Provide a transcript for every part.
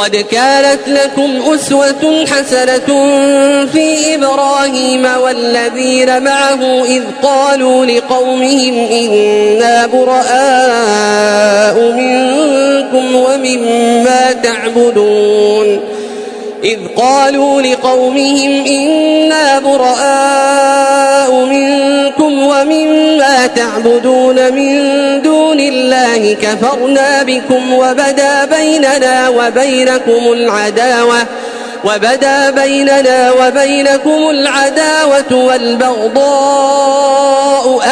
قد كانت لكم أسوة حسنة في إبراهيم والذين معه إذ قالوا لقومهم إنا براء منكم ومما تعبدون إذ قالوا لقومهم إنا براء منكم ومما تعبدون من دون الله كفرنا بكم وبدا بيننا وبينكم العداوة وبدا بيننا وبينكم العداوة والبغضاء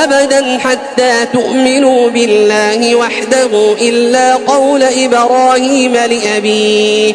أبدا حتى تؤمنوا بالله وحده إلا قول إبراهيم لأبيه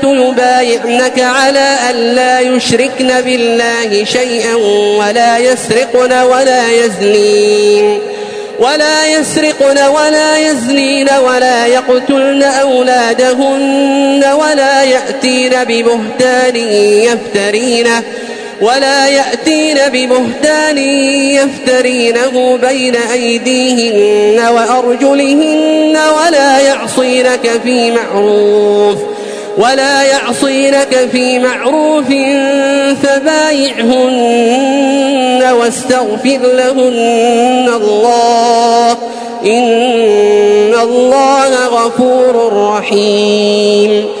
يبايعنك على أن لا يشركن بالله شيئا ولا يسرقن ولا يزنين ولا يسرقن ولا يزنين ولا يقتلن أولادهن ولا يأتين ببهتان يفترينه ولا يأتين ببهتان يفترينه بين أيديهن وأرجلهن ولا يعصينك في معروف ولا يعصينك في معروف فبايعهن واستغفر لهن الله. إن الله غفور رحيم.